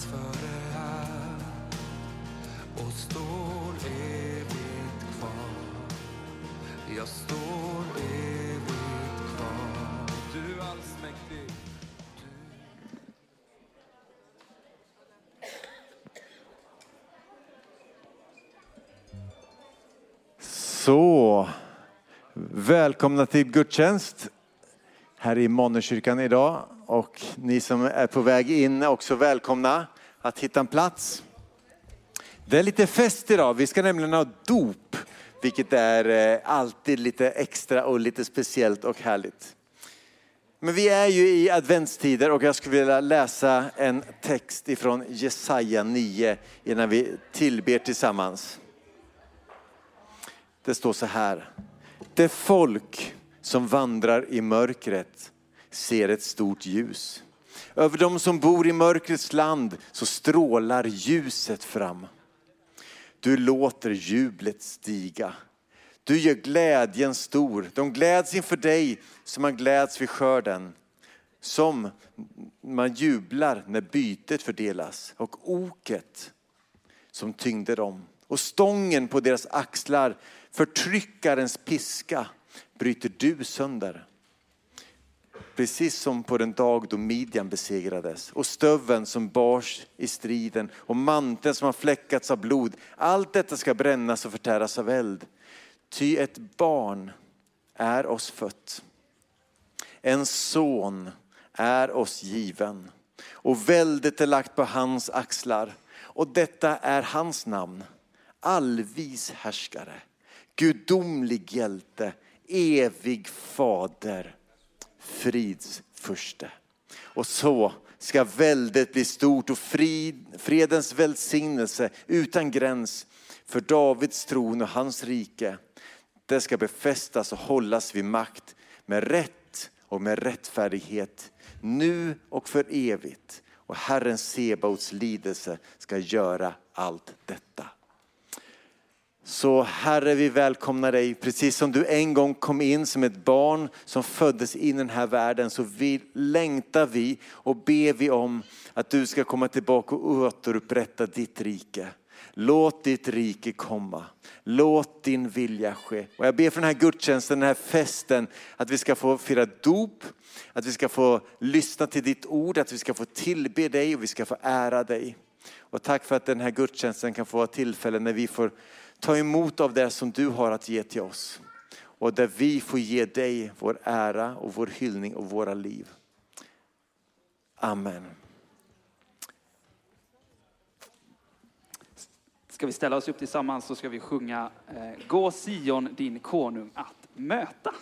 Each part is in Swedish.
fanns före allt och står evigt kvar. Jag står evigt kvar. Du allsmäktig. Så, välkomna till gudstjänst här i Monnekyrkan idag. Ni som är på väg in är också välkomna att hitta en plats. Det är lite fest idag, vi ska nämligen ha dop, vilket är eh, alltid lite extra och lite speciellt och härligt. Men vi är ju i adventstider och jag skulle vilja läsa en text ifrån Jesaja 9 innan vi tillber tillsammans. Det står så här. Det folk som vandrar i mörkret ser ett stort ljus. Över dem som bor i mörkrets land så strålar ljuset fram. Du låter jublet stiga. Du gör glädjen stor. De gläds inför dig som man gläds vid skörden. Som man jublar när bytet fördelas och oket som tyngde dem. Och stången på deras axlar, förtryckarens piska, bryter du sönder. Precis som på den dag då Midjan besegrades och stöven som bars i striden och manteln som har fläckats av blod. Allt detta ska brännas och förtäras av eld. Ty ett barn är oss fött. En son är oss given och väldet är lagt på hans axlar. Och detta är hans namn, allvis härskare, gudomlig hjälte, evig fader, frids furste. Och så ska väldet bli stort och frid, fredens välsignelse utan gräns för Davids tron och hans rike. Det ska befästas och hållas vid makt med rätt och med rättfärdighet nu och för evigt. Och Herren Sebaots lidelse ska göra allt detta. Så Herre, vi välkomnar dig. Precis som du en gång kom in som ett barn som föddes in i den här världen så vi längtar vi och ber vi om att du ska komma tillbaka och återupprätta ditt rike. Låt ditt rike komma. Låt din vilja ske. Och jag ber för den här gudstjänsten, den här festen, att vi ska få fira dop, att vi ska få lyssna till ditt ord, att vi ska få tillbe dig och vi ska få ära dig. Och tack för att den här gudstjänsten kan få vara tillfälle när vi får ta emot av det som du har att ge till oss. Och där vi får ge dig vår ära och vår hyllning och våra liv. Amen. Ska vi ställa oss upp tillsammans så ska vi sjunga eh, Gå Sion din konung att möta.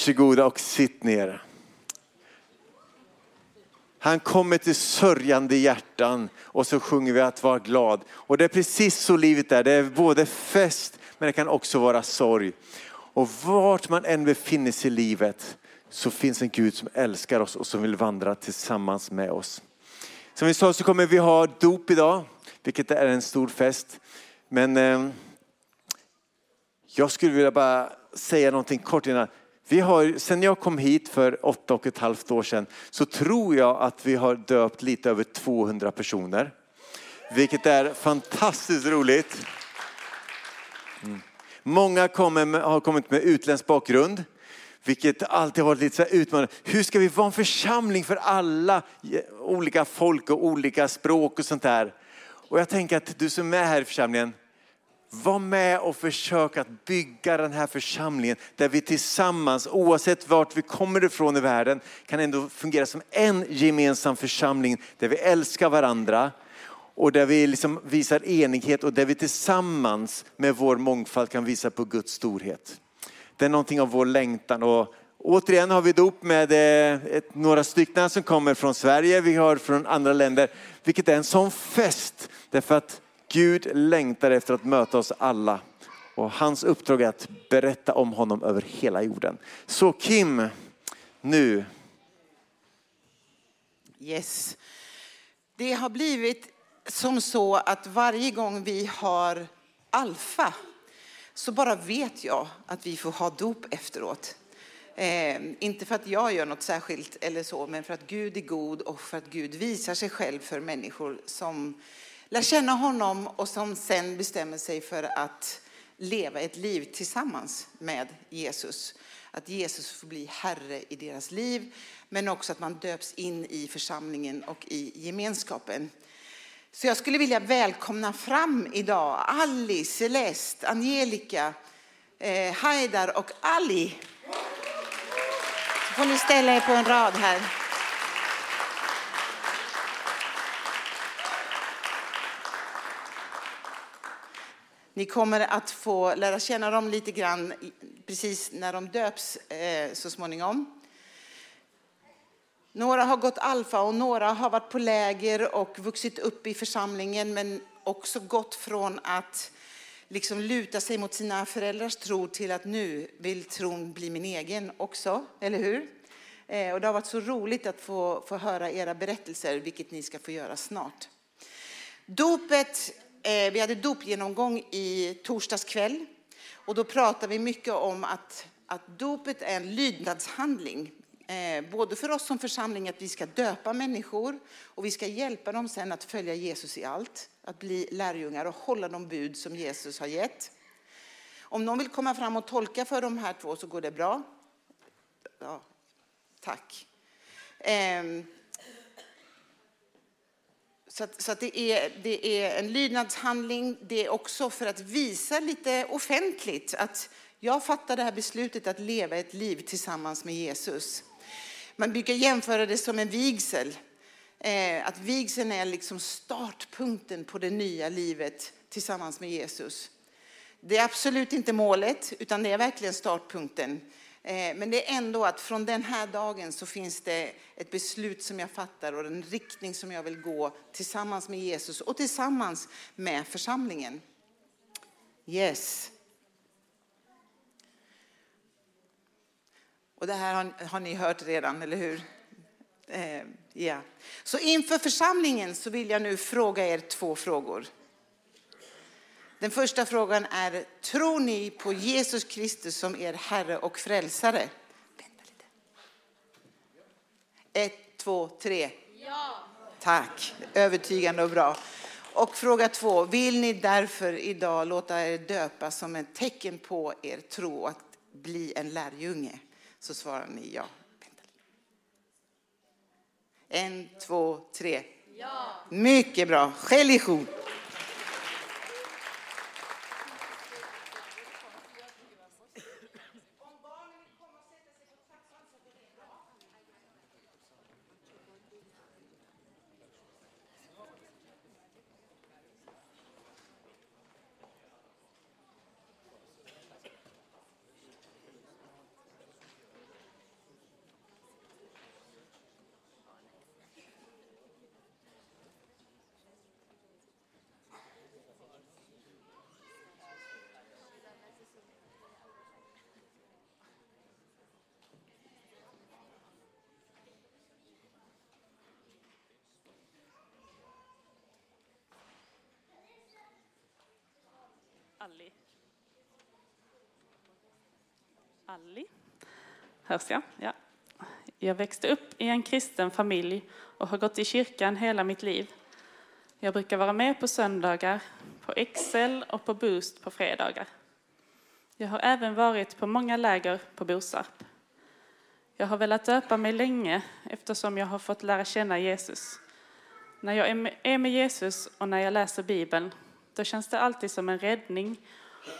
Varsågoda och sitt ner. Han kommer till sörjande hjärtan och så sjunger vi att vara glad. Och det är precis så livet är. Det är både fest men det kan också vara sorg. Och vart man än befinner sig i livet så finns en Gud som älskar oss och som vill vandra tillsammans med oss. Som vi sa så kommer vi ha dop idag, vilket är en stor fest. Men eh, jag skulle vilja bara säga någonting kort innan. Vi har, sen jag kom hit för åtta och ett halvt år sedan så tror jag att vi har döpt lite över 200 personer. Vilket är fantastiskt roligt. Mm. Många kommer med, har kommit med utländsk bakgrund. Vilket alltid har varit lite så här utmanande. Hur ska vi vara en församling för alla eh, olika folk och olika språk och sånt där. Och jag tänker att du som är här i församlingen, var med och försök att bygga den här församlingen där vi tillsammans, oavsett vart vi kommer ifrån i världen, kan ändå fungera som en gemensam församling där vi älskar varandra och där vi liksom visar enighet och där vi tillsammans med vår mångfald kan visa på Guds storhet. Det är någonting av vår längtan och återigen har vi dop med eh, ett, några stycken som kommer från Sverige, vi har från andra länder, vilket är en sån fest därför att Gud längtar efter att möta oss alla. Och hans uppdrag är att berätta om honom över hela jorden. Så Kim, nu. Yes. Det har blivit som så att varje gång vi har alfa så bara vet jag att vi får ha dop efteråt. Eh, inte för att jag gör något särskilt eller så, men för att Gud är god och för att Gud visar sig själv för människor som lär känna honom och som sen bestämmer sig för att leva ett liv tillsammans med Jesus. Att Jesus får bli Herre i deras liv, men också att man döps in i församlingen och i gemenskapen. Så jag skulle vilja välkomna fram idag Ali, Celeste, Angelica, eh, Haidar och Ali. Så får ni ställa er på en rad här. Ni kommer att få lära känna dem lite grann precis när de döps eh, så småningom. Några har gått alfa och några har varit på läger och vuxit upp i församlingen men också gått från att liksom luta sig mot sina föräldrars tro till att nu vill tron bli min egen också, eller hur? Eh, och det har varit så roligt att få, få höra era berättelser, vilket ni ska få göra snart. Dopet Eh, vi hade dopgenomgång i torsdags kväll. Och då pratade vi mycket om att, att dopet är en lydnadshandling. Eh, både för oss som församling att vi ska döpa människor och vi ska hjälpa dem sen att följa Jesus i allt. Att bli lärjungar och hålla de bud som Jesus har gett. Om någon vill komma fram och tolka för de här två så går det bra. Ja, tack. Ehm, så, att, så att det, är, det är en lydnadshandling. Det är också för att visa lite offentligt att jag fattar det här beslutet att leva ett liv tillsammans med Jesus. Man brukar jämföra det som en vigsel. Eh, att vigseln är liksom startpunkten på det nya livet tillsammans med Jesus. Det är absolut inte målet, utan det är verkligen startpunkten. Eh, men det är ändå att från den här dagen så finns det ett beslut som jag fattar och en riktning som jag vill gå tillsammans med Jesus och tillsammans med församlingen. Yes. Och det här har, har ni hört redan, eller hur? Eh, ja. Så inför församlingen så vill jag nu fråga er två frågor. Den första frågan är, tror ni på Jesus Kristus som er Herre och Frälsare? Vänta lite. Ett, två, tre. Ja. Tack, övertygande och bra. Och fråga två, vill ni därför idag låta er döpa som ett tecken på er tro att bli en lärjunge? Så svarar ni ja. En, två, tre. Ja. Mycket bra. Religion. Hörs jag? Ja. Jag växte upp i en kristen familj och har gått i kyrkan hela mitt liv. Jag brukar vara med på söndagar, på Excel och på Boost på fredagar. Jag har även varit på många läger på Bosarp. Jag har velat döpa mig länge eftersom jag har fått lära känna Jesus. När jag är med- Jesus och när jag läser Bibeln, då känns det alltid som en räddning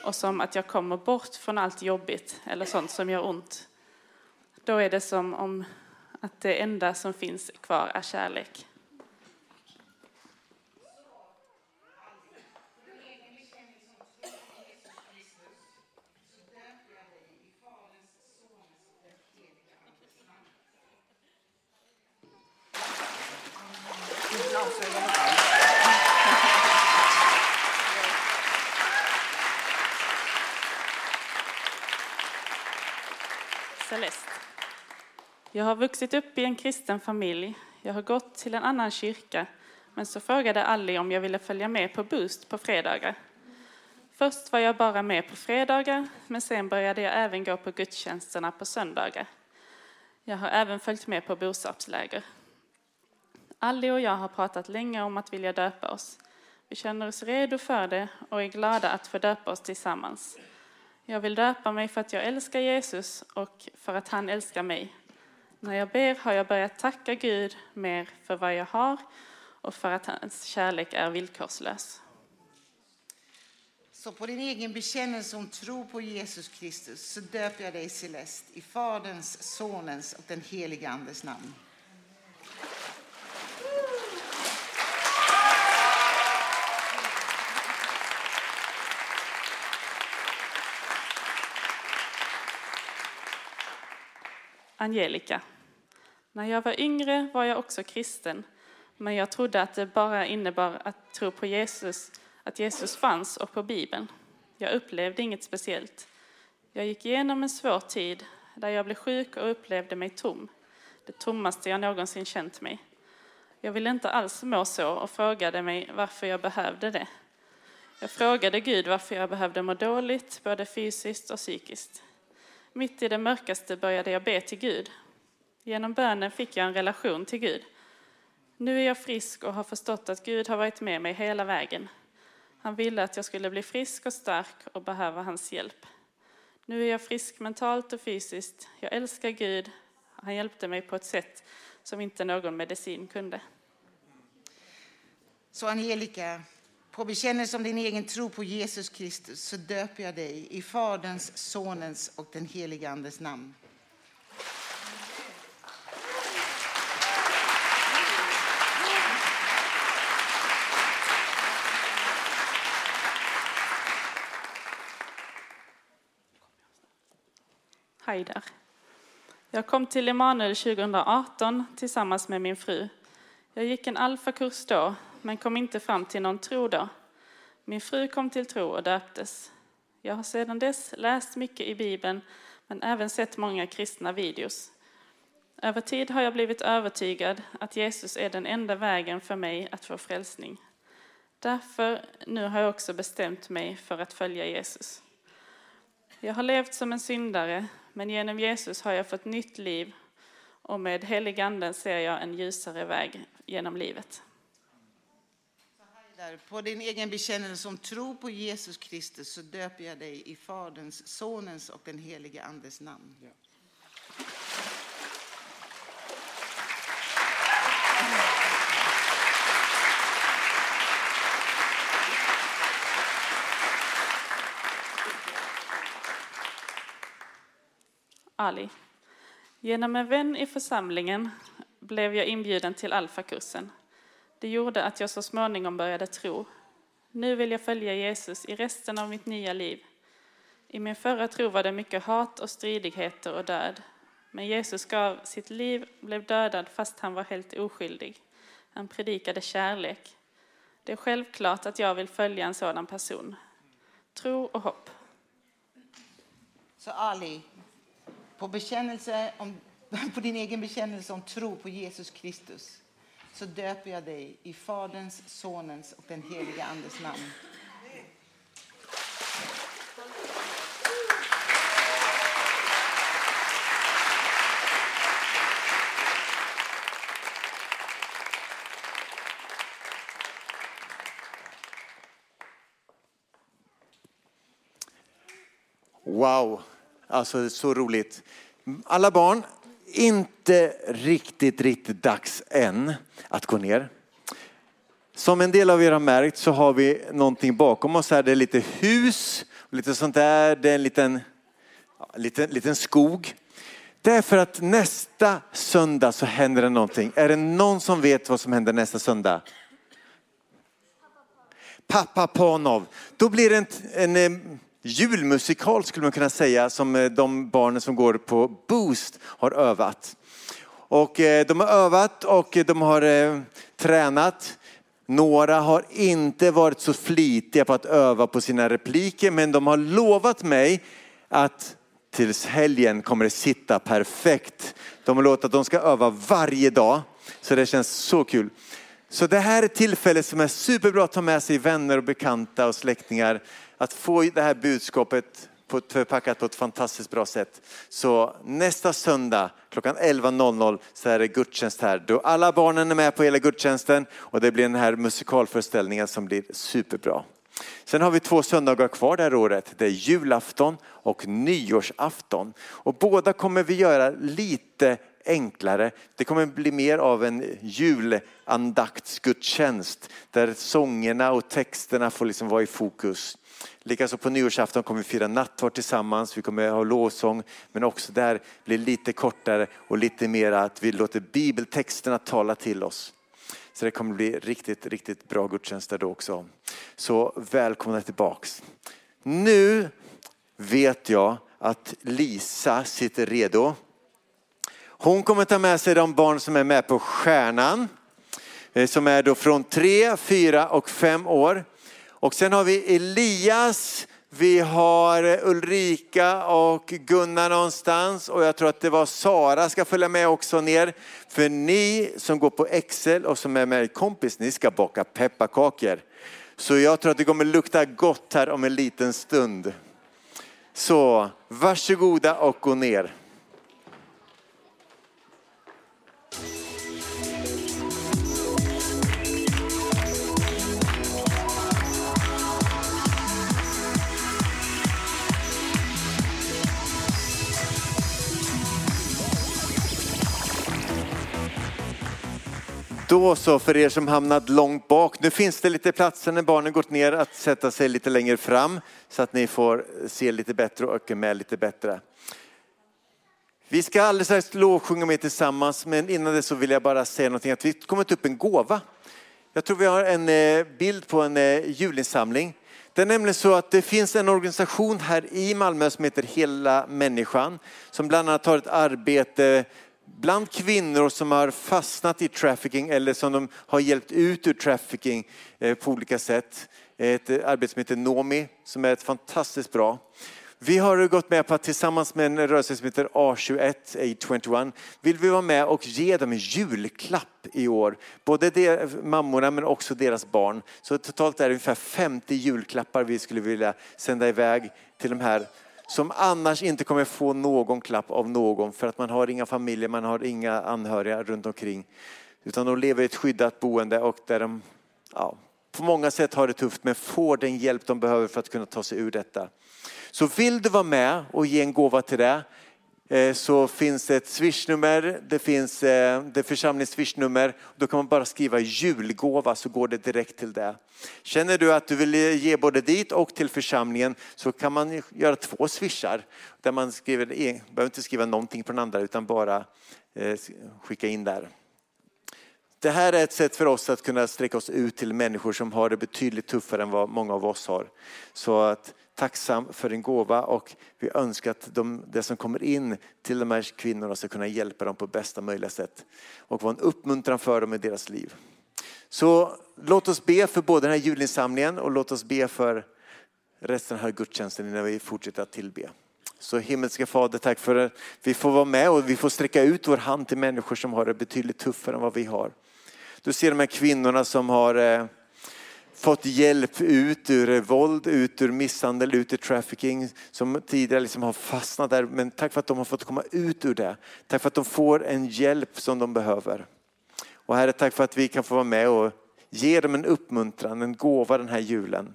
och som att jag kommer bort från allt jobbigt eller sånt som gör ont. Då är det som om att det enda som finns kvar är kärlek. Celeste. Jag har vuxit upp i en kristen familj. Jag har gått till en annan kyrka, men så frågade Ali om jag ville följa med på Boost på fredagar. Först var jag bara med på fredagar, men sen började jag även gå på gudstjänsterna på söndagar. Jag har även följt med på Bosarpsläger. Ali och jag har pratat länge om att vilja döpa oss. Vi känner oss redo för det och är glada att få döpa oss tillsammans. Jag vill döpa mig för att jag älskar Jesus och för att han älskar mig. När jag ber har jag börjat tacka Gud mer för vad jag har och för att hans kärlek är villkorslös. Så på din egen bekännelse om tro på Jesus Kristus så döper jag dig Celeste i Faderns, Sonens och den helige Andes namn. Angelica. När jag var yngre var jag också kristen, men jag trodde att det bara innebar att tro på Jesus, att Jesus fanns och på Bibeln. Jag upplevde inget speciellt. Jag gick igenom en svår tid där jag blev sjuk och upplevde mig tom. Det tommaste jag någonsin känt mig. Jag ville inte alls må så och frågade mig varför jag behövde det. Jag frågade Gud varför jag behövde må dåligt, både fysiskt och psykiskt. Mitt i det mörkaste började jag be till Gud. Genom bönen fick jag en relation till Gud. Nu är jag frisk och har förstått att Gud har varit med mig hela vägen. Han ville att jag skulle bli frisk och stark och behöva hans hjälp. Nu är jag frisk mentalt och fysiskt. Jag älskar Gud. Han hjälpte mig på ett sätt som inte någon medicin kunde. Så Angelica, på bekännelse om din egen tro på Jesus Kristus så döper jag dig i Faderns, Sonens och den helige Andes namn. Hej där. Jag kom till Emanuel 2018 tillsammans med min fru. Jag gick en alfakurs då, men kom inte fram till någon tro då. Min fru kom till tro och döptes. Jag har sedan dess läst mycket i Bibeln, men även sett många kristna videos. Över tid har jag blivit övertygad att Jesus är den enda vägen för mig att få frälsning. Därför nu har jag också bestämt mig för att följa Jesus. Jag har levt som en syndare, men genom Jesus har jag fått nytt liv och med heliganden ser jag en ljusare väg genom livet. Där, På din egen bekännelse om tro på Jesus Kristus så döper jag dig i Faderns, Sonens och den helige Andes namn. Ali. Genom en vän i församlingen blev jag inbjuden till alfakursen. Det gjorde att jag så småningom började tro. Nu vill jag följa Jesus i resten av mitt nya liv. I min förra tro var det mycket hat och stridigheter och död. Men Jesus gav sitt liv, blev dödad fast han var helt oskyldig. Han predikade kärlek. Det är självklart att jag vill följa en sådan person. Tro och hopp. Så Ali, på, bekännelse om, på din egen bekännelse om tro på Jesus Kristus så döper jag dig i Faderns, Sonens och den helige Andes namn. Wow, alltså så roligt. Alla barn, inte riktigt, riktigt dags än att gå ner. Som en del av er har märkt så har vi någonting bakom oss här. Det är lite hus, lite sånt där. Det är en liten, liten, liten skog. Det är för att nästa söndag så händer det någonting. Är det någon som vet vad som händer nästa söndag? Pappa Panov. Då blir det en, en, julmusikal skulle man kunna säga som eh, de barnen som går på Boost har övat. Och eh, de har övat och de har eh, tränat. Några har inte varit så flitiga på att öva på sina repliker men de har lovat mig att tills helgen kommer det sitta perfekt. De har lovat att de ska öva varje dag. Så det känns så kul. Så det här är ett tillfälle som är superbra att ta med sig vänner och bekanta och släktingar. Att få det här budskapet förpackat på ett fantastiskt bra sätt. Så nästa söndag klockan 11.00 så är det gudstjänst här. Då alla barnen är med på hela gudstjänsten och det blir den här musikalföreställningen som blir superbra. Sen har vi två söndagar kvar det här året. Det är julafton och nyårsafton. Och båda kommer vi göra lite enklare. Det kommer bli mer av en julandaktsgudstjänst där sångerna och texterna får liksom vara i fokus. Likaså på nyårsafton kommer vi fira nattvard tillsammans. Vi kommer ha lovsång men också där blir lite kortare och lite mer att vi låter bibeltexterna tala till oss. Så det kommer bli riktigt, riktigt bra gudstjänster då också. Så välkomna tillbaks. Nu vet jag att Lisa sitter redo. Hon kommer ta med sig de barn som är med på Stjärnan. Eh, som är då från tre, fyra och fem år. Och sen har vi Elias, vi har Ulrika och Gunnar någonstans. Och jag tror att det var Sara ska följa med också ner. För ni som går på Excel och som är med kompis, ni ska baka pepparkakor. Så jag tror att det kommer lukta gott här om en liten stund. Så varsågoda och gå ner. Då så för er som hamnat långt bak. Nu finns det lite platser när barnen gått ner att sätta sig lite längre fram så att ni får se lite bättre och öka med lite bättre. Vi ska alldeles strax lovsjunga med tillsammans men innan det så vill jag bara säga någonting att vi kommer ta upp en gåva. Jag tror vi har en eh, bild på en eh, julinsamling. Det är nämligen så att det finns en organisation här i Malmö som heter Hela människan som bland annat har ett arbete bland kvinnor som har fastnat i trafficking eller som de har hjälpt ut ur trafficking eh, på olika sätt. Ett arbete som heter Nomi som är ett fantastiskt bra. Vi har gått med på att tillsammans med en rörelse som heter A21, A21, vill vi vara med och ge dem en julklapp i år. Både de, mammorna men också deras barn. Så totalt är det ungefär 50 julklappar vi skulle vilja sända iväg till de här som annars inte kommer få någon klapp av någon för att man har inga familjer, man har inga anhöriga runt omkring. Utan de lever i ett skyddat boende och där de ja, på många sätt har det tufft men får den hjälp de behöver för att kunna ta sig ur detta. Så vill du vara med och ge en gåva till det Eh, så finns det ett swishnummer, det finns eh, det församlings swishnummer. Då kan man bara skriva julgåva så går det direkt till det. Känner du att du vill ge både dit och till församlingen så kan man göra två swishar. Där man skriver, e, behöver inte skriva någonting på den andra utan bara eh, skicka in där. Det här är ett sätt för oss att kunna sträcka oss ut till människor som har det betydligt tuffare än vad många av oss har. Så att, tacksam för din gåva och vi önskar att de, det som kommer in till de här kvinnorna ska kunna hjälpa dem på bästa möjliga sätt och vara en uppmuntran för dem i deras liv. Så låt oss be för både den här julinsamlingen och låt oss be för resten av den här gudstjänsten innan vi fortsätter att tillbe. Så himmelska Fader, tack för att vi får vara med och vi får sträcka ut vår hand till människor som har det betydligt tuffare än vad vi har. Du ser de här kvinnorna som har eh, fått hjälp ut ur våld, ut ur misshandel, ut ur trafficking som tidigare liksom har fastnat där. Men tack för att de har fått komma ut ur det. Tack för att de får en hjälp som de behöver. Och Herre, tack för att vi kan få vara med och ge dem en uppmuntran, en gåva den här julen.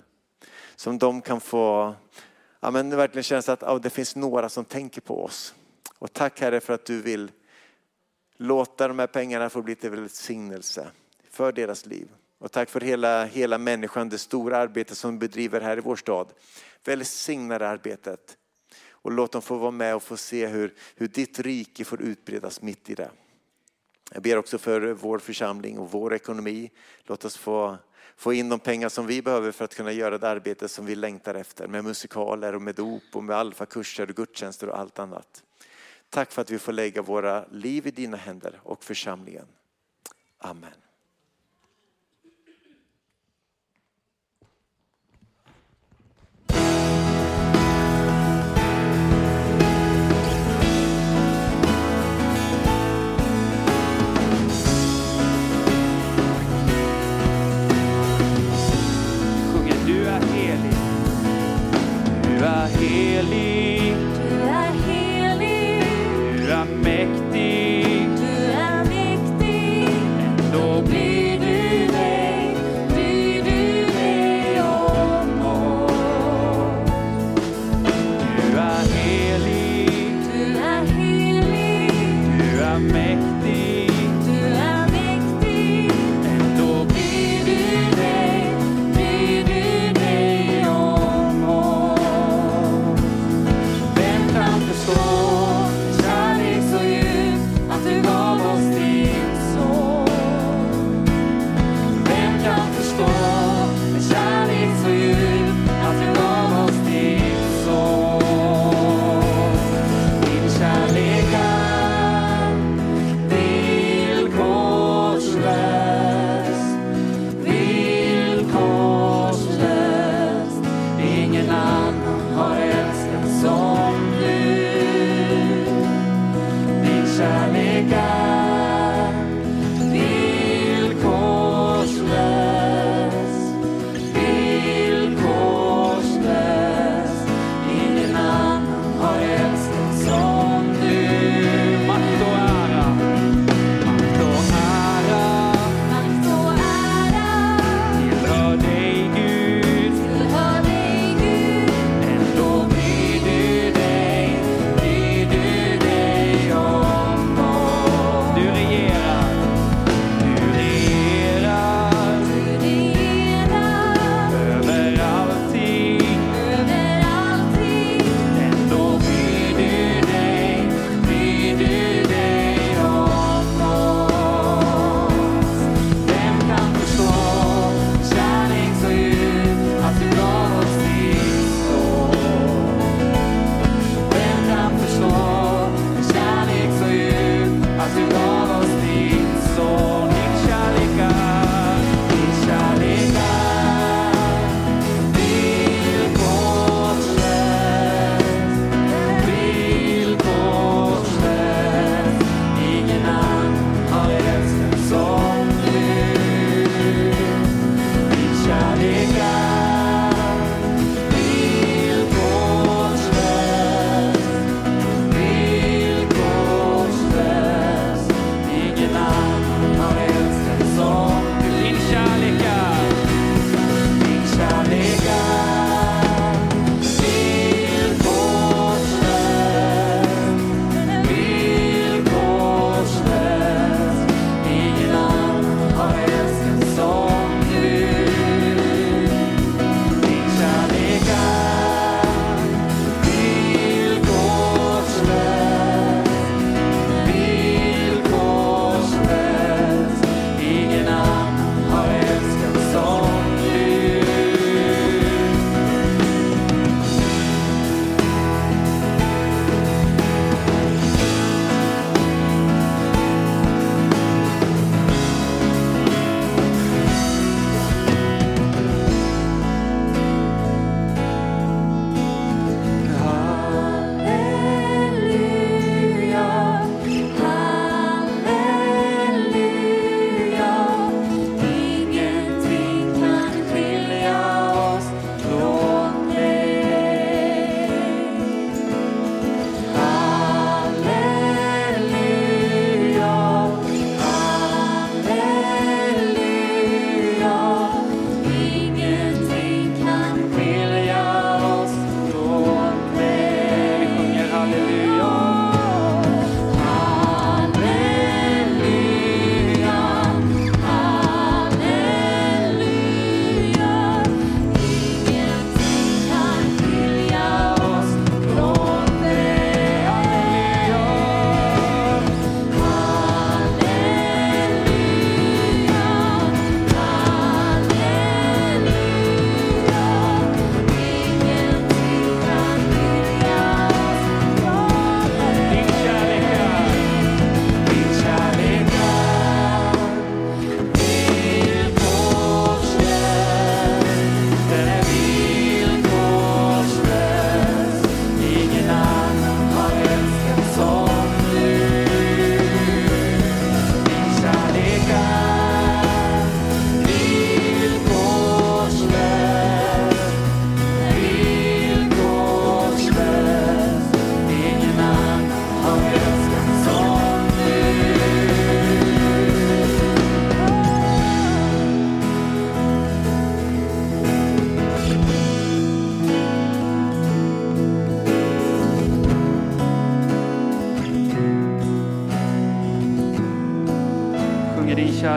Som de kan få ja, men det verkligen känns att ja, det finns några som tänker på oss. Och tack Herre för att du vill låta de här pengarna få bli till välsignelse för deras liv. Och tack för hela, hela människan, det stora arbete som bedriver här i vår stad. Välsigna det arbetet. Och låt dem få vara med och få se hur, hur ditt rike får utbredas mitt i det. Jag ber också för vår församling och vår ekonomi. Låt oss få, få in de pengar som vi behöver för att kunna göra det arbete som vi längtar efter. Med musikaler och med dop och med alfakurser och gudstjänster och allt annat. Tack för att vi får lägga våra liv i dina händer och församlingen. Amen.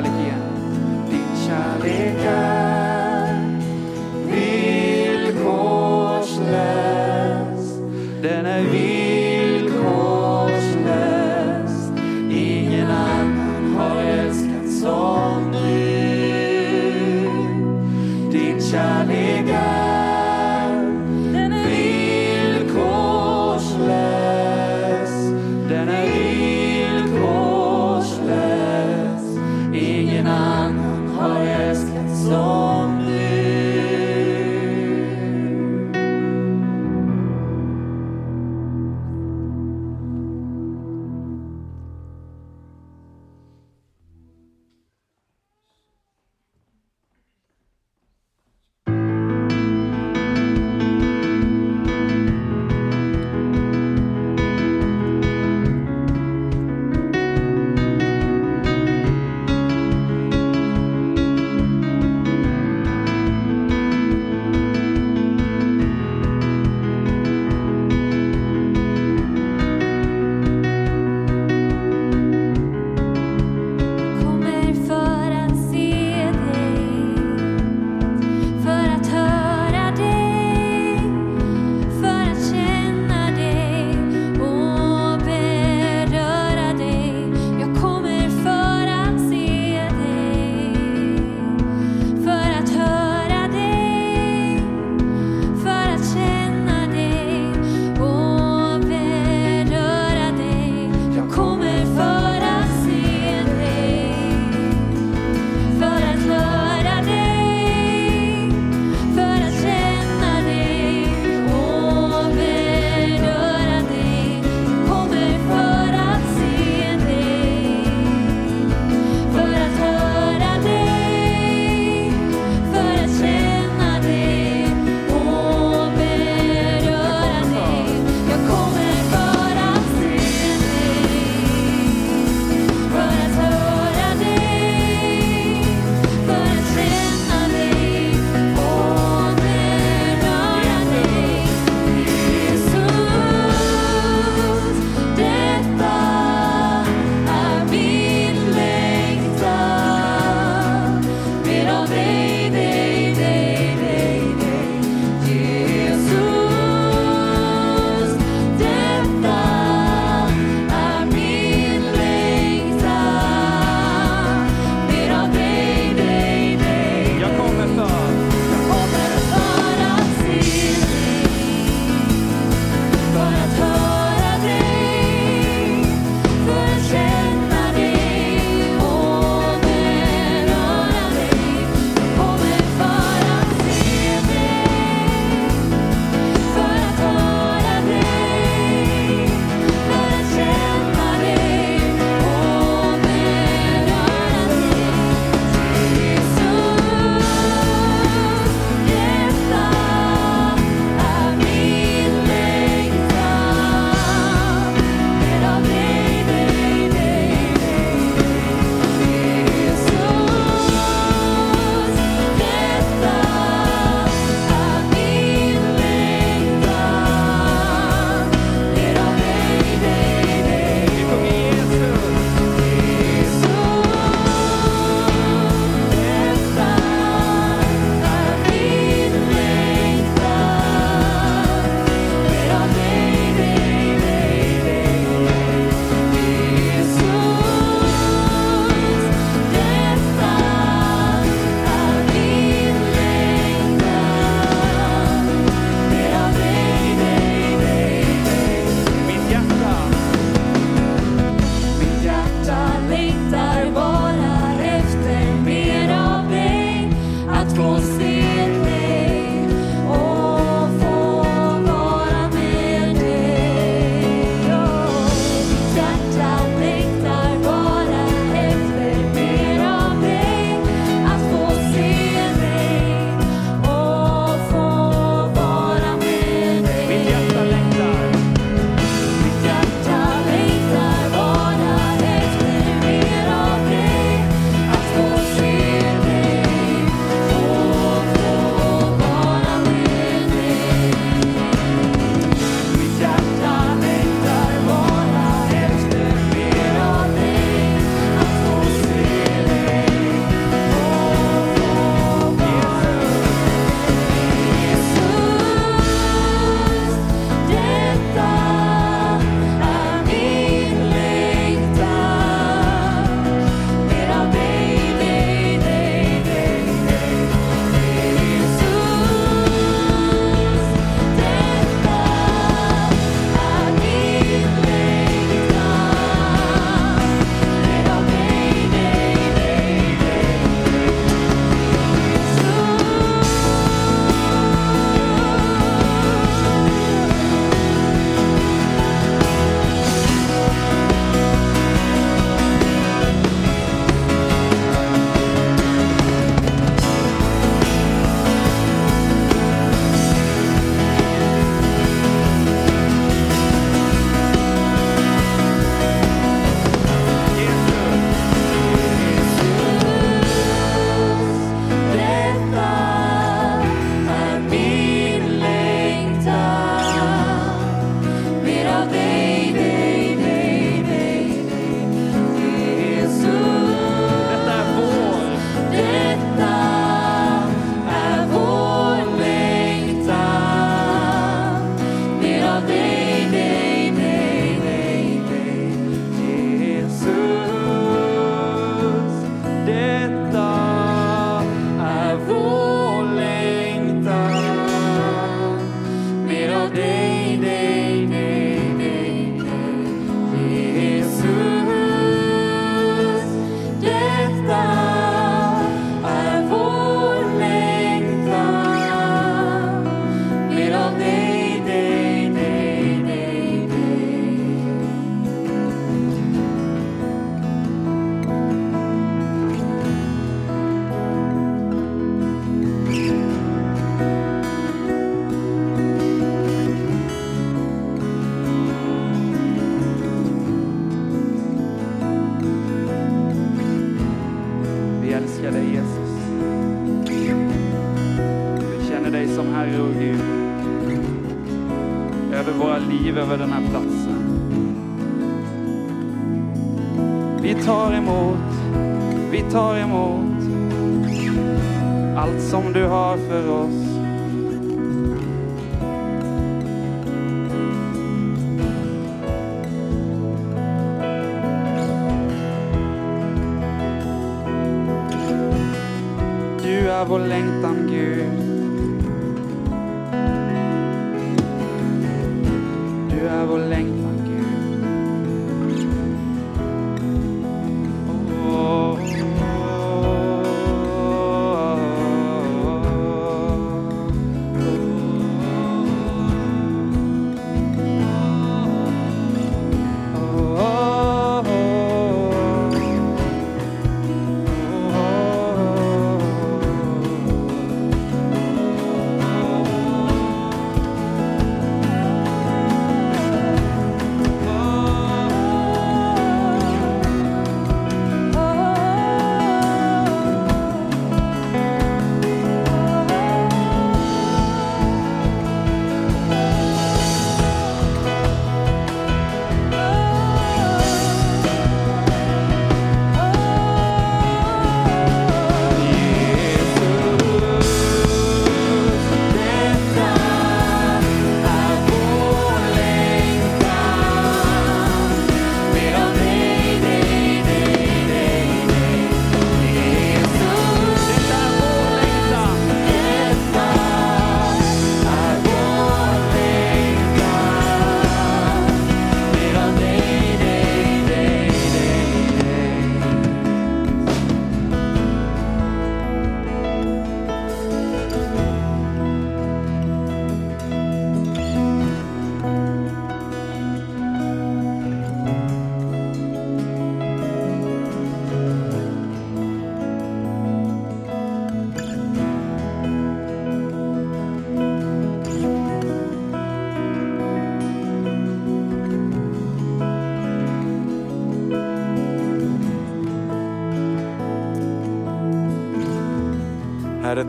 Kärlek Du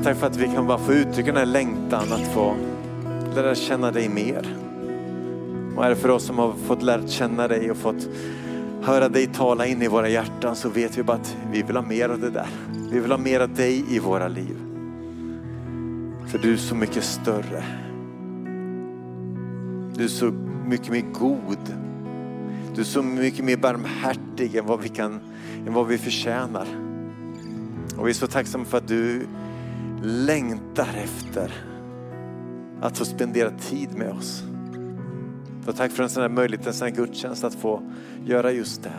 tack för att vi kan bara få uttrycka den här längtan att få lära känna dig mer. Och är det för oss som har fått lära känna dig och fått höra dig tala in i våra hjärtan så vet vi bara att vi vill ha mer av det där. Vi vill ha mer av dig i våra liv. För du är så mycket större. Du är så mycket mer god. Du är så mycket mer barmhärtig än vad vi, kan, än vad vi förtjänar. Och vi är så tacksamma för att du längtar efter att få spendera tid med oss. Och tack för en sån här möjlighet, en sån här gudstjänst att få göra just det.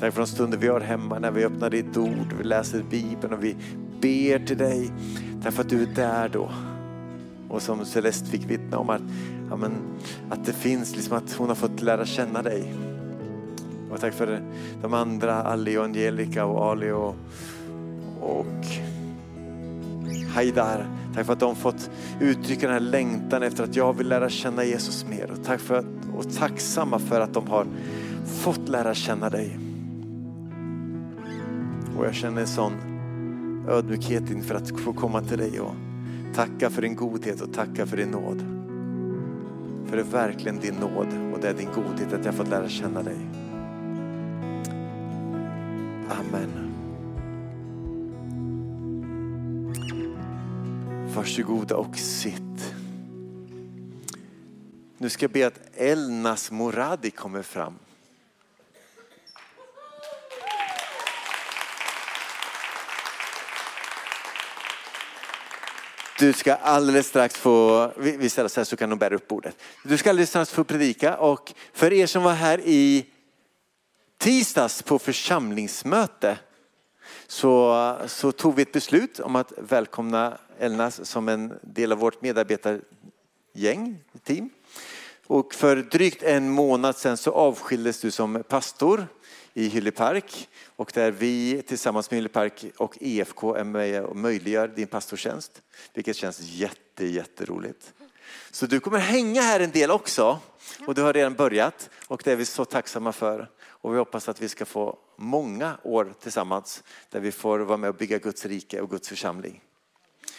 Tack för de stunder vi har hemma när vi öppnar ditt ord, vi läser Bibeln och vi ber till dig. Tack för att du är där då. Och som Celeste fick vittna om att, ja men, att det finns, liksom att hon har fått lära känna dig. Och tack för de andra, Ali och Angelica och Ali och, och Haidar. Tack för att de fått uttrycka den här längtan efter att jag vill lära känna Jesus mer. Och, tack för att, och tacksamma för att de har fått lära känna dig. Och jag känner en sån ödmjukhet inför att få komma till dig och tacka för din godhet och tacka för din nåd. För det är verkligen din nåd och det är din godhet att jag fått lära känna dig. Amen. Varsågoda och sitt. Nu ska jag be att Elnas Moradi kommer fram. Du ska alldeles strax få, vi ställer oss här så kan de bära upp bordet. Du ska alldeles strax få predika och för er som var här i tisdags på församlingsmöte så, så tog vi ett beslut om att välkomna Elnas som en del av vårt medarbetargäng, team. Och för drygt en månad sedan så avskildes du som pastor i Hyllepark, och där vi tillsammans med Hyllepark och EFK är med och möjliggör din pastortjänst. Vilket känns jätte, jätteroligt. Så du kommer hänga här en del också och du har redan börjat och det är vi så tacksamma för. Och vi hoppas att vi ska få många år tillsammans där vi får vara med och bygga Guds rike och Guds församling.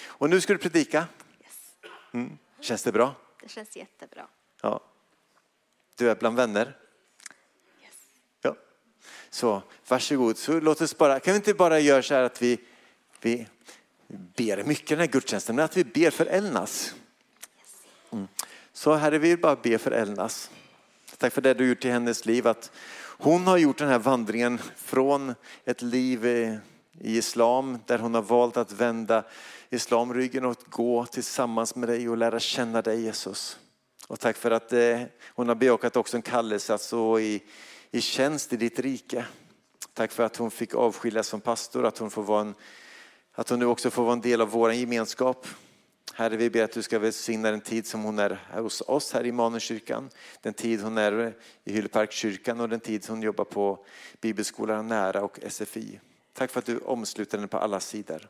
Och nu ska du predika. Yes. Känns det bra? Det känns jättebra. Ja. Du är bland vänner? Ja. Så varsågod, så låt oss bara, kan vi inte bara göra så här att vi, vi ber mycket den här gudstjänsten, men att vi ber för Elnas. Mm. Så Herre, vi vill bara be för Elnas. Tack för det du gjort i hennes liv, att hon har gjort den här vandringen från ett liv i islam där hon har valt att vända islam ryggen och gå tillsammans med dig och lära känna dig Jesus. Och tack för att eh, hon har bejakat också en kallelse att stå i, i tjänst i ditt rike. Tack för att hon fick avskiljas som pastor, att hon, får vara en, att hon nu också får vara en del av vår gemenskap. Herre, vi ber att du ska välsigna den tid som hon är hos oss här i Manuskyrkan, den tid hon är i Hylleparkkyrkan och den tid hon jobbar på Bibelskolan nära och SFI. Tack för att du omsluter henne på alla sidor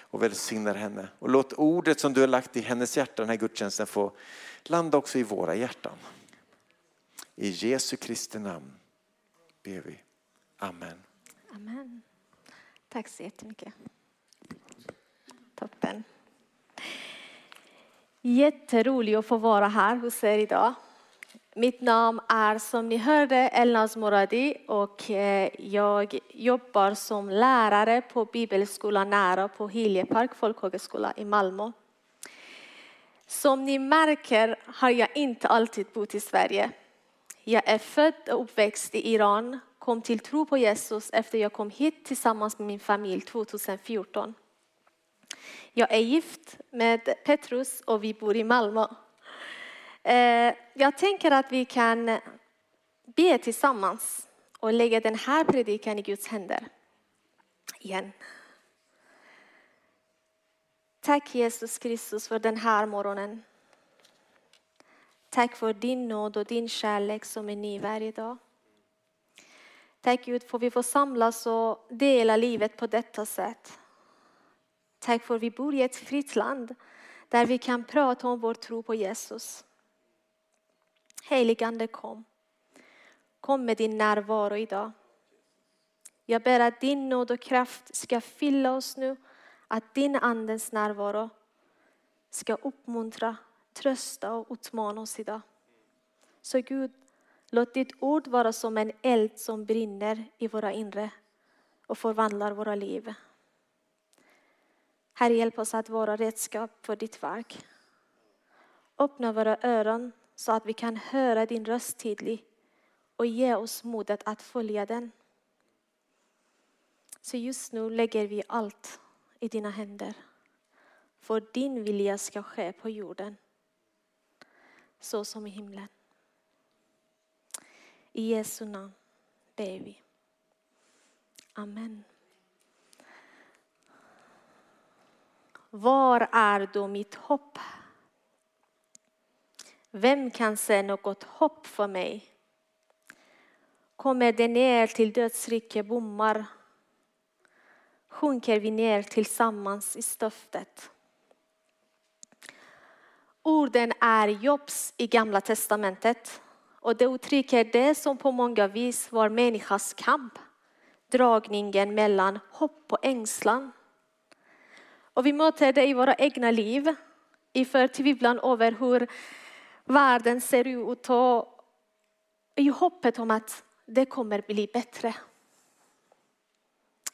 och välsignar henne. Och låt ordet som du har lagt i hennes hjärta den här gudstjänsten få landa också i våra hjärtan. I Jesu Kristi namn ber vi. Amen. Amen. Tack så jättemycket. Toppen. Jätteroligt att få vara här hos er idag. Mitt namn är som ni hörde Elnaz Moradi och eh, jag jobbar som lärare på Bibelskolan nära på Hiljepark folkhögskola i Malmö. Som ni märker har jag inte alltid bott i Sverige. Jag är född och uppväxt i Iran, kom till tro på Jesus efter jag kom hit tillsammans med min familj 2014. Jag är gift med Petrus och vi bor i Malmö. Eh, jag tänker att vi kan be tillsammans och lägga den här predikan i Guds händer. Igen. Tack Jesus Kristus för den här morgonen. Tack för din nåd och din kärlek som är ny varje dag. Tack Gud för vi får samlas och dela livet på detta sätt. Tack för vi bor i ett fritt land där vi kan prata om vår tro på Jesus. Heligande kom. Kom med din närvaro idag. Jag ber att din nåd och kraft ska fylla oss nu. Att din andens närvaro ska uppmuntra, trösta och utmana oss idag. Så Gud, låt ditt ord vara som en eld som brinner i våra inre och förvandlar våra liv. Herre, hjälp oss att vara redskap för ditt verk. Öppna våra öron så att vi kan höra din röst tydligt och ge oss modet att följa den. Så just nu lägger vi allt i dina händer. För din vilja ska ske på jorden, så som i himlen. I Jesu namn ber vi. Amen. Var är då mitt hopp? Vem kan se något hopp för mig? Kommer det ner till dödsrike bommar sjunker vi ner tillsammans i stöftet. Orden är Jobs i Gamla testamentet och det uttrycker det som på många vis var människans kamp. Dragningen mellan hopp och ängslan. Och vi möter det i våra egna liv i förtvivlan över hur världen ser ut och i hoppet om att det kommer bli bättre.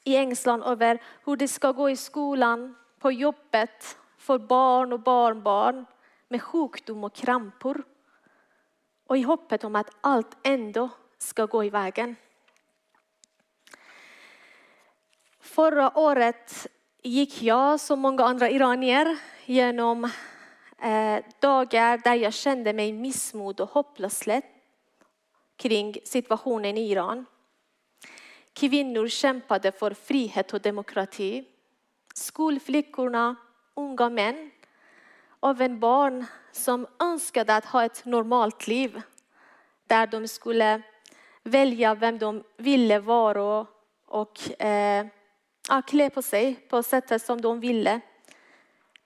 I ängslan över hur det ska gå i skolan, på jobbet, för barn och barnbarn med sjukdom och krampor. Och i hoppet om att allt ändå ska gå i vägen. Förra året gick jag som många andra iranier genom eh, dagar där jag kände mig missmod och hopplöshet kring situationen i Iran. Kvinnor kämpade för frihet och demokrati. Skolflickorna, unga män, även barn som önskade att ha ett normalt liv där de skulle välja vem de ville vara och eh, klä på sig på sättet som de ville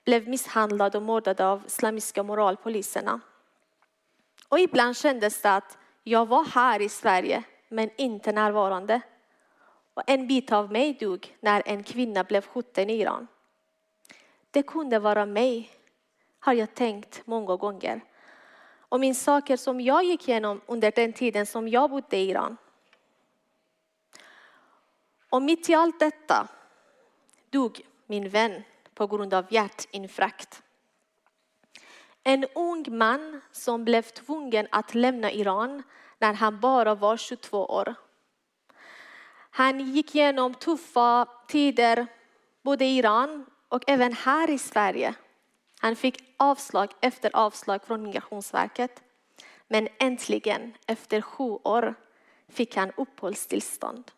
blev misshandlade och mördade av islamiska moralpoliserna. Och ibland kändes det att jag var här i Sverige men inte närvarande. Och en bit av mig dog när en kvinna blev skjuten i Iran. Det kunde vara mig. har jag tänkt många gånger. Och min saker som jag gick igenom under den tiden som jag bodde i Iran. Och mitt i allt detta dog min vän på grund av hjärtinfarkt. En ung man som blev tvungen att lämna Iran när han bara var 22 år. Han gick igenom tuffa tider både i Iran och även här i Sverige. Han fick avslag efter avslag från Migrationsverket. Men äntligen, efter sju år, fick han uppehållstillstånd.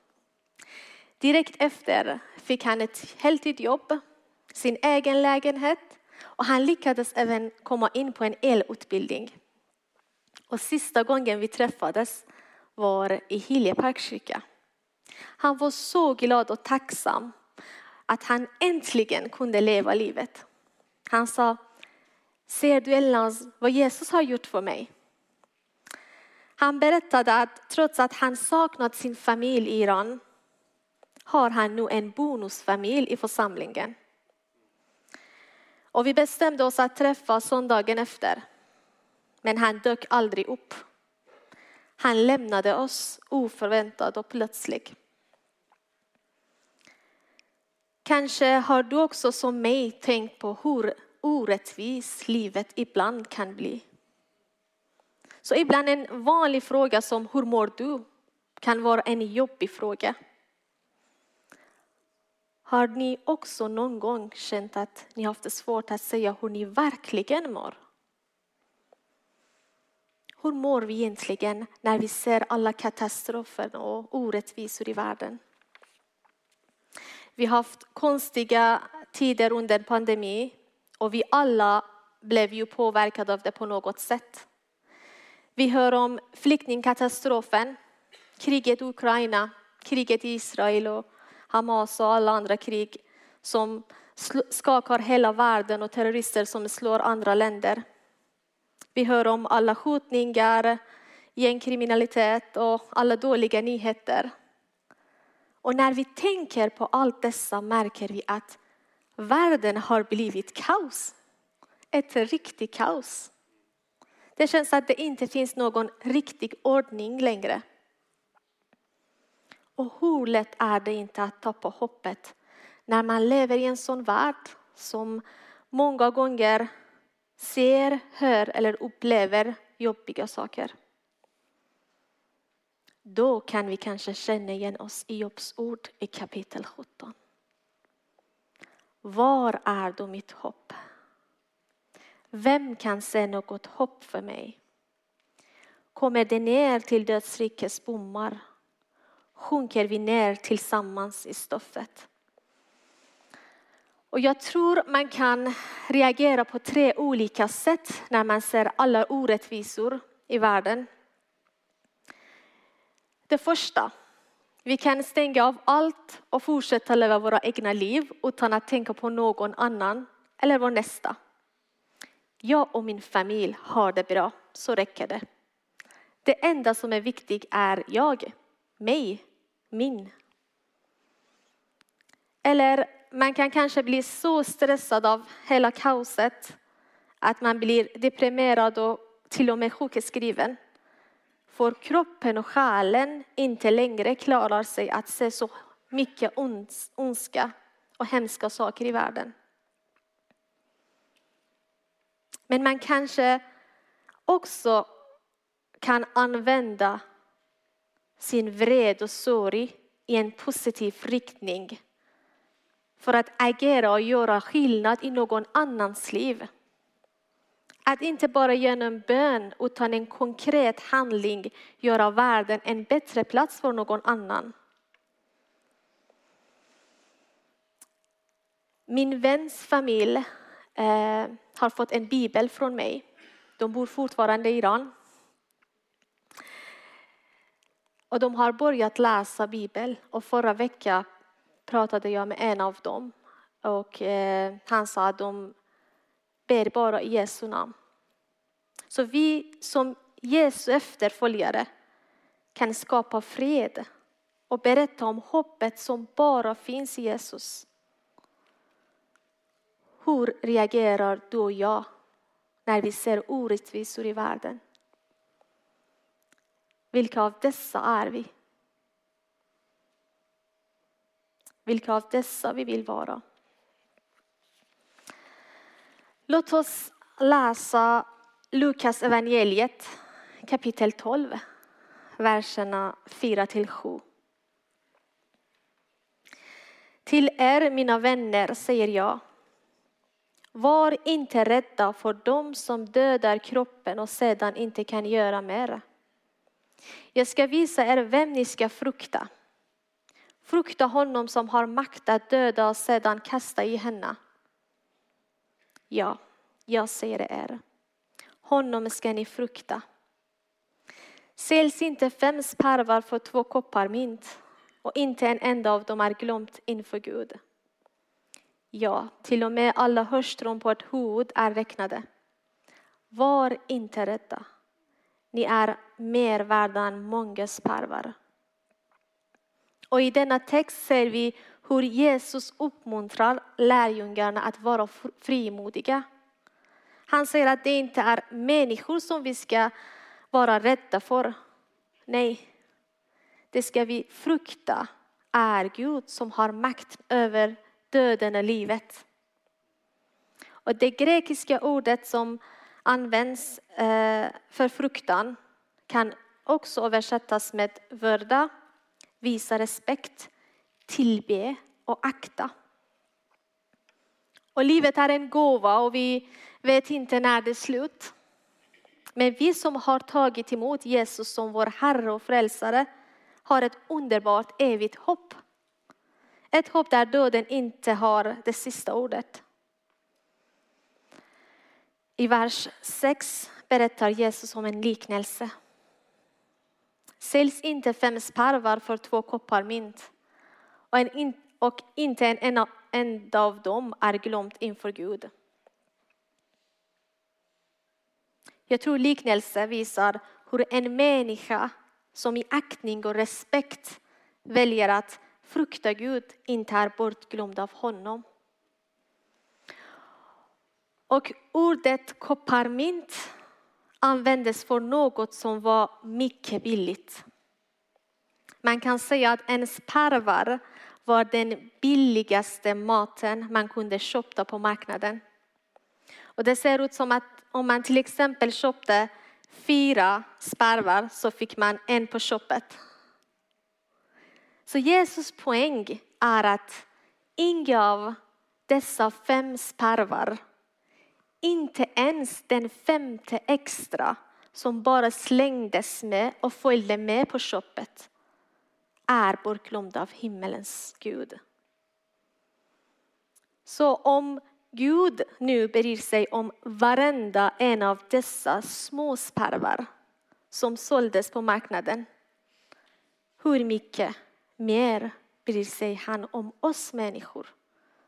Direkt efter fick han ett heltidsjobb, sin egen lägenhet och han lyckades även komma in på en elutbildning. Och sista gången vi träffades var i Hiljeparkskyrka. Han var så glad och tacksam att han äntligen kunde leva livet. Han sa, ser du Elnaz vad Jesus har gjort för mig? Han berättade att trots att han saknat sin familj i Iran har han nu en bonusfamilj i församlingen. Och vi bestämde oss att träffas söndagen efter. Men han dök aldrig upp. Han lämnade oss oförväntat och plötsligt. Kanske har du också som mig tänkt på hur orättvist livet ibland kan bli. Så ibland en vanlig fråga som hur mår du kan vara en jobbig fråga. Har ni också någon gång känt att ni haft det svårt att säga hur ni verkligen mår? Hur mår vi egentligen när vi ser alla katastrofer och orättvisor i världen? Vi har haft konstiga tider under pandemin och vi alla blev ju påverkade av det på något sätt. Vi hör om flyktingkatastrofen, kriget i Ukraina, kriget i Israel och Hamas och alla andra krig som skakar hela världen och terrorister som slår andra länder. Vi hör om alla skjutningar, gängkriminalitet och alla dåliga nyheter. Och när vi tänker på allt dessa märker vi att världen har blivit kaos. Ett riktigt kaos. Det känns att det inte finns någon riktig ordning längre. Och hur lätt är det inte att tappa hoppet när man lever i en sån värld som många gånger ser, hör eller upplever jobbiga saker. Då kan vi kanske känna igen oss i Jobs ord i kapitel 17. Var är då mitt hopp? Vem kan se något hopp för mig? Kommer det ner till dödsrikets bommar? Sjunker vi ner tillsammans i stoffet? Och jag tror man kan reagera på tre olika sätt när man ser alla orättvisor i världen. Det första, vi kan stänga av allt och fortsätta leva våra egna liv utan att tänka på någon annan eller vår nästa. Jag och min familj har det bra, så räcker det. Det enda som är viktigt är jag, mig, min. Eller man kan kanske bli så stressad av hela kaoset att man blir deprimerad och till och med sjukskriven. För kroppen och själen inte längre klarar sig att se så mycket ondska och hemska saker i världen. Men man kanske också kan använda sin vred och sorg i en positiv riktning för att agera och göra skillnad i någon annans liv. Att inte bara genom bön utan en konkret handling göra världen en bättre plats för någon annan. Min väns familj eh, har fått en bibel från mig. De bor fortfarande i Iran. Och de har börjat läsa Bibeln. och förra veckan pratade jag med en av dem och eh, han sa att de ber bara i Jesu namn. Så vi som Jesu efterföljare kan skapa fred och berätta om hoppet som bara finns i Jesus. Hur reagerar du och jag när vi ser orättvisor i världen. Vilka av dessa är vi? Vilka av dessa vi vill vara? Låt oss läsa Lukas evangeliet kapitel 12, verserna 4 till 7. Till er, mina vänner, säger jag. Var inte rädda för dem som dödar kroppen och sedan inte kan göra mer. Jag ska visa er vem ni ska frukta. Frukta honom som har makt att döda och sedan kasta i henne. Ja, jag säger er. Honom ska ni frukta. Säljs inte fem sparvar för två koppar mint och inte en enda av dem är glömt inför Gud. Ja, till och med alla hörstrån på ett huvud är räknade. Var inte rädda. Ni är mer värda än många sparvar. Och i denna text ser vi hur Jesus uppmuntrar lärjungarna att vara frimodiga. Han säger att det inte är människor som vi ska vara rädda för. Nej, det ska vi frukta är Gud som har makt över döden och livet. Och det grekiska ordet som används eh, för fruktan kan också översättas med vörda, visa respekt, tillbe och akta. Och livet är en gåva och vi vet inte när det är slut. Men vi som har tagit emot Jesus som vår Herre och Frälsare har ett underbart evigt hopp. Ett hopp där döden inte har det sista ordet. I vers 6 berättar Jesus om en liknelse. Säljs inte fem sparvar för två koppar mynt och, en, och inte en enda av dem är glömt inför Gud. Jag tror liknelsen visar hur en människa som i aktning och respekt väljer att frukta Gud inte är bortglömd av honom. Och ordet kopparmynt användes för något som var mycket billigt. Man kan säga att en sparvar var den billigaste maten man kunde köpa på marknaden. Och det ser ut som att om man till exempel köpte fyra sparvar så fick man en på köpet. Så Jesus poäng är att inga av dessa fem sparvar, inte ens den femte extra som bara slängdes med och följde med på köpet, är bortglömd av himmelens Gud. Så om Gud nu bryr sig om varenda en av dessa små sparvar som såldes på marknaden. Hur mycket mer bryr sig han om oss människor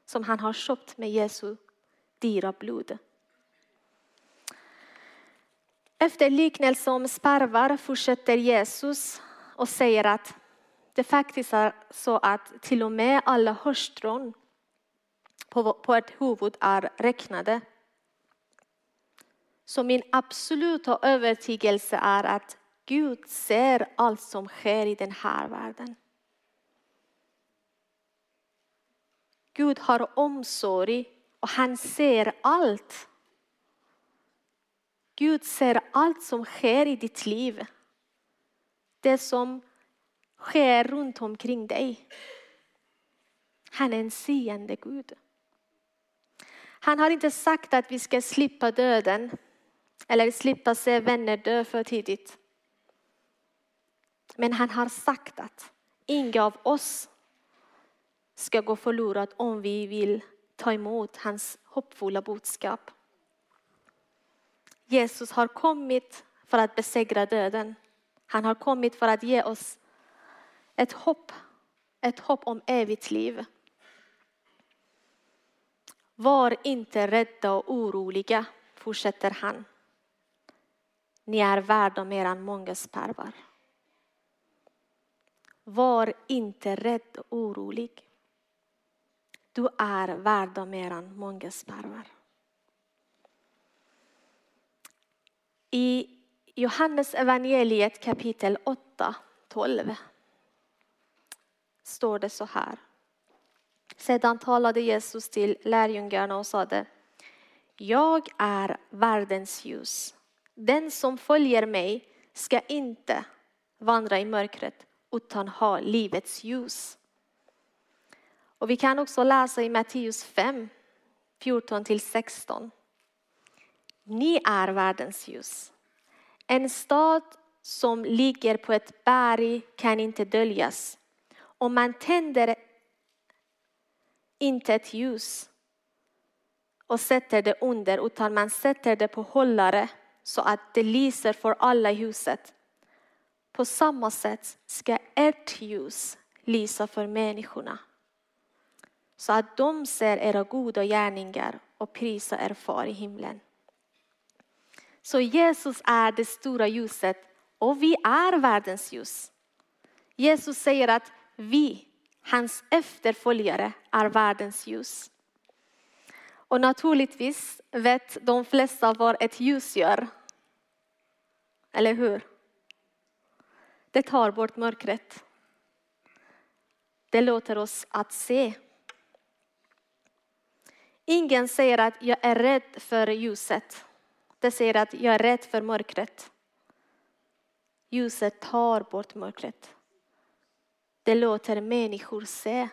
som han har köpt med Jesu dyra blod. Efter liknelsen om sparvar fortsätter Jesus och säger att det faktiskt är så att till och med alla hörstrån på, på ett huvud är räknade. Så min absoluta övertygelse är att Gud ser allt som sker i den här världen. Gud har omsorg och han ser allt. Gud ser allt som sker i ditt liv. Det som sker runt omkring dig. Han är en seende Gud. Han har inte sagt att vi ska slippa döden eller slippa se vänner dö för tidigt. Men han har sagt att inga av oss ska gå förlorat om vi vill ta emot hans hoppfulla budskap. Jesus har kommit för att besegra döden. Han har kommit för att ge oss ett hopp, ett hopp om evigt liv. Var inte rädda och oroliga, fortsätter han. Ni är värda mer än många sparvar. Var inte rädd och orolig. Du är värd mer än många sparvar. I Johannes evangeliet kapitel 8, 12 står det så här. Sedan talade Jesus till lärjungarna och sade Jag är världens ljus. Den som följer mig ska inte vandra i mörkret utan ha livets ljus. Och vi kan också läsa i Matteus 5, 14 till 16. Ni är världens ljus. En stad som ligger på ett berg kan inte döljas. Om man tänder inte ett ljus och sätter det under utan man sätter det på hållare så att det lyser för alla i huset. På samma sätt ska ert ljus lysa för människorna så att de ser era goda gärningar och prisar er far i himlen. Så Jesus är det stora ljuset och vi är världens ljus. Jesus säger att vi, hans efterföljare, är världens ljus. Och naturligtvis vet de flesta vad ett ljus gör. Eller hur? Det tar bort mörkret. Det låter oss att se. Ingen säger att jag är rädd för ljuset. Det säger att jag är rädd för mörkret. Ljuset tar bort mörkret. Det låter människor se.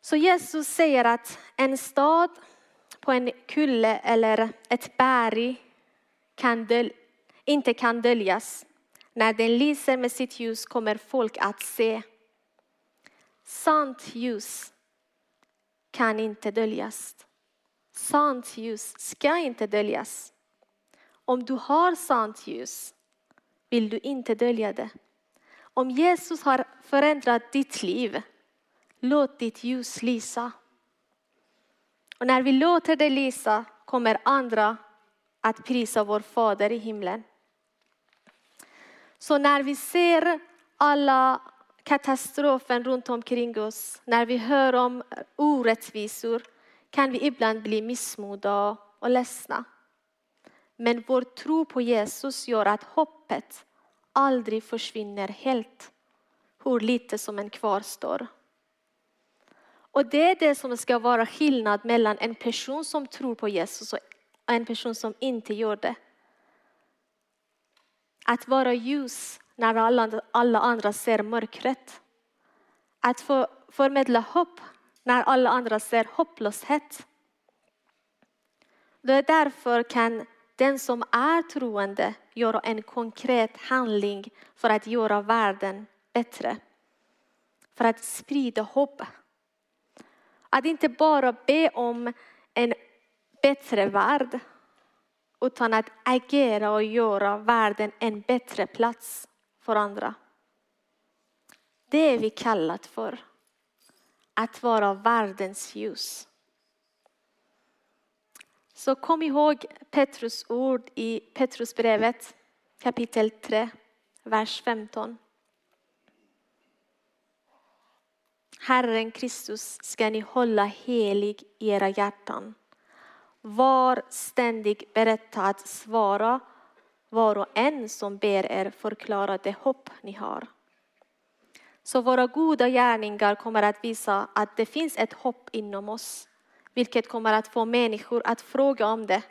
Så Jesus säger att en stad på en kulle eller ett berg kan döl- inte kan döljas. När den lyser med sitt ljus kommer folk att se. Sant ljus kan inte döljas. Sant ljus ska inte döljas. Om du har sant ljus vill du inte dölja det. Om Jesus har förändrat ditt liv, låt ditt ljus lysa. Och när vi låter det lysa kommer andra att prisa vår Fader i himlen. Så när vi ser alla katastrofen runt omkring oss, när vi hör om orättvisor, kan vi ibland bli missmodiga och ledsna. Men vår tro på Jesus gör att hoppet aldrig försvinner helt, hur lite som en kvarstår. Och det är det som ska vara skillnad mellan en person som tror på Jesus och en person som inte gör det. Att vara ljus när alla, alla andra ser mörkret. Att få förmedla hopp när alla andra ser hopplöshet. Det är därför kan den som är troende göra en konkret handling för att göra världen bättre. För att sprida hopp. Att inte bara be om en bättre värld utan att agera och göra världen en bättre plats för andra. Det är vi kallat för. Att vara världens ljus. Så kom ihåg Petrus ord i Petrusbrevet kapitel 3, vers 15. Herren Kristus ska ni hålla helig i era hjärtan. Var ständigt berätta att svara var och en som ber er förklara det hopp ni har. Så våra goda gärningar kommer att visa att det finns ett hopp inom oss, vilket kommer att få människor att fråga om det.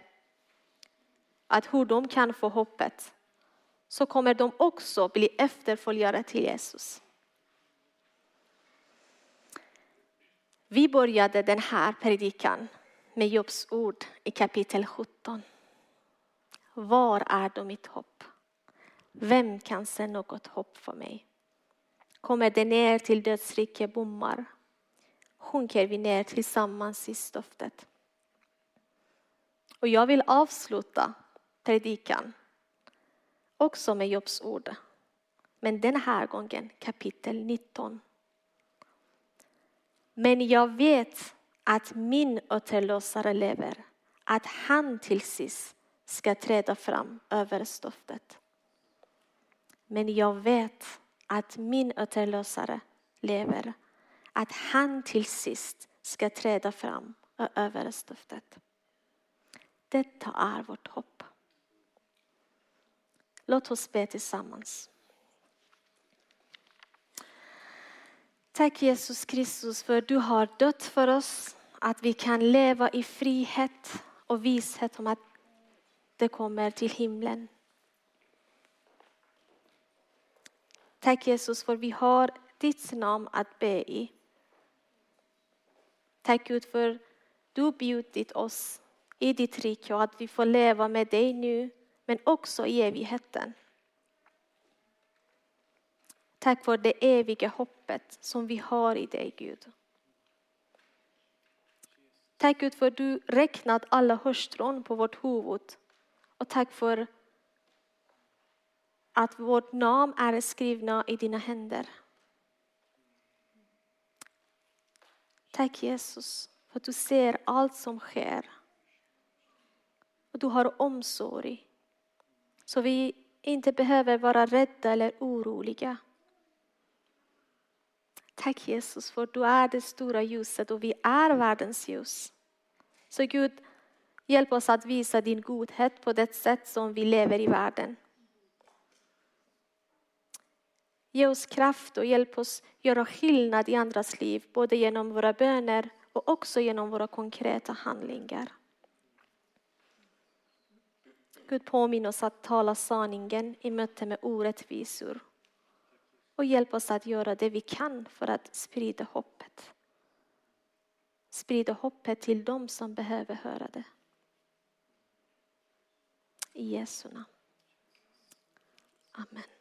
Att hur de kan få hoppet. Så kommer de också bli efterföljare till Jesus. Vi började den här predikan med Jobs ord i kapitel 17. Var är då mitt hopp? Vem kan se något hopp för mig? Kommer det ner till dödsrike bommar sjunker vi ner tillsammans i stoftet. Och jag vill avsluta predikan också med Jobs ord. Men den här gången kapitel 19. Men jag vet att min återlösare lever, att han till sist ska träda fram över stoftet. Men jag vet att min återlösare lever, att han till sist ska träda fram över stoftet. Detta är vårt hopp. Låt oss be tillsammans. Tack Jesus Kristus för du har dött för oss, att vi kan leva i frihet och vishet om att det kommer till himlen. Tack Jesus för vi har ditt namn att be i. Tack Gud för du bjudit oss i ditt rike och att vi får leva med dig nu men också i evigheten. Tack för det eviga hoppet som vi har i dig Gud. Tack Gud för du räknat alla hörstrån på vårt huvud och tack för att vårt namn är skrivna i dina händer. Tack Jesus för att du ser allt som sker. Och du har omsorg. Så vi inte behöver vara rädda eller oroliga. Tack Jesus för att du är det stora ljuset och vi är världens ljus. Så Gud, hjälp oss att visa din godhet på det sätt som vi lever i världen. Ge oss kraft och hjälp oss göra skillnad i andras liv, både genom våra böner och också genom våra konkreta handlingar. Gud påminn oss att tala sanningen i möte med orättvisor. Och hjälp oss att göra det vi kan för att sprida hoppet. Sprida hoppet till dem som behöver höra det. I Jesu namn. Amen.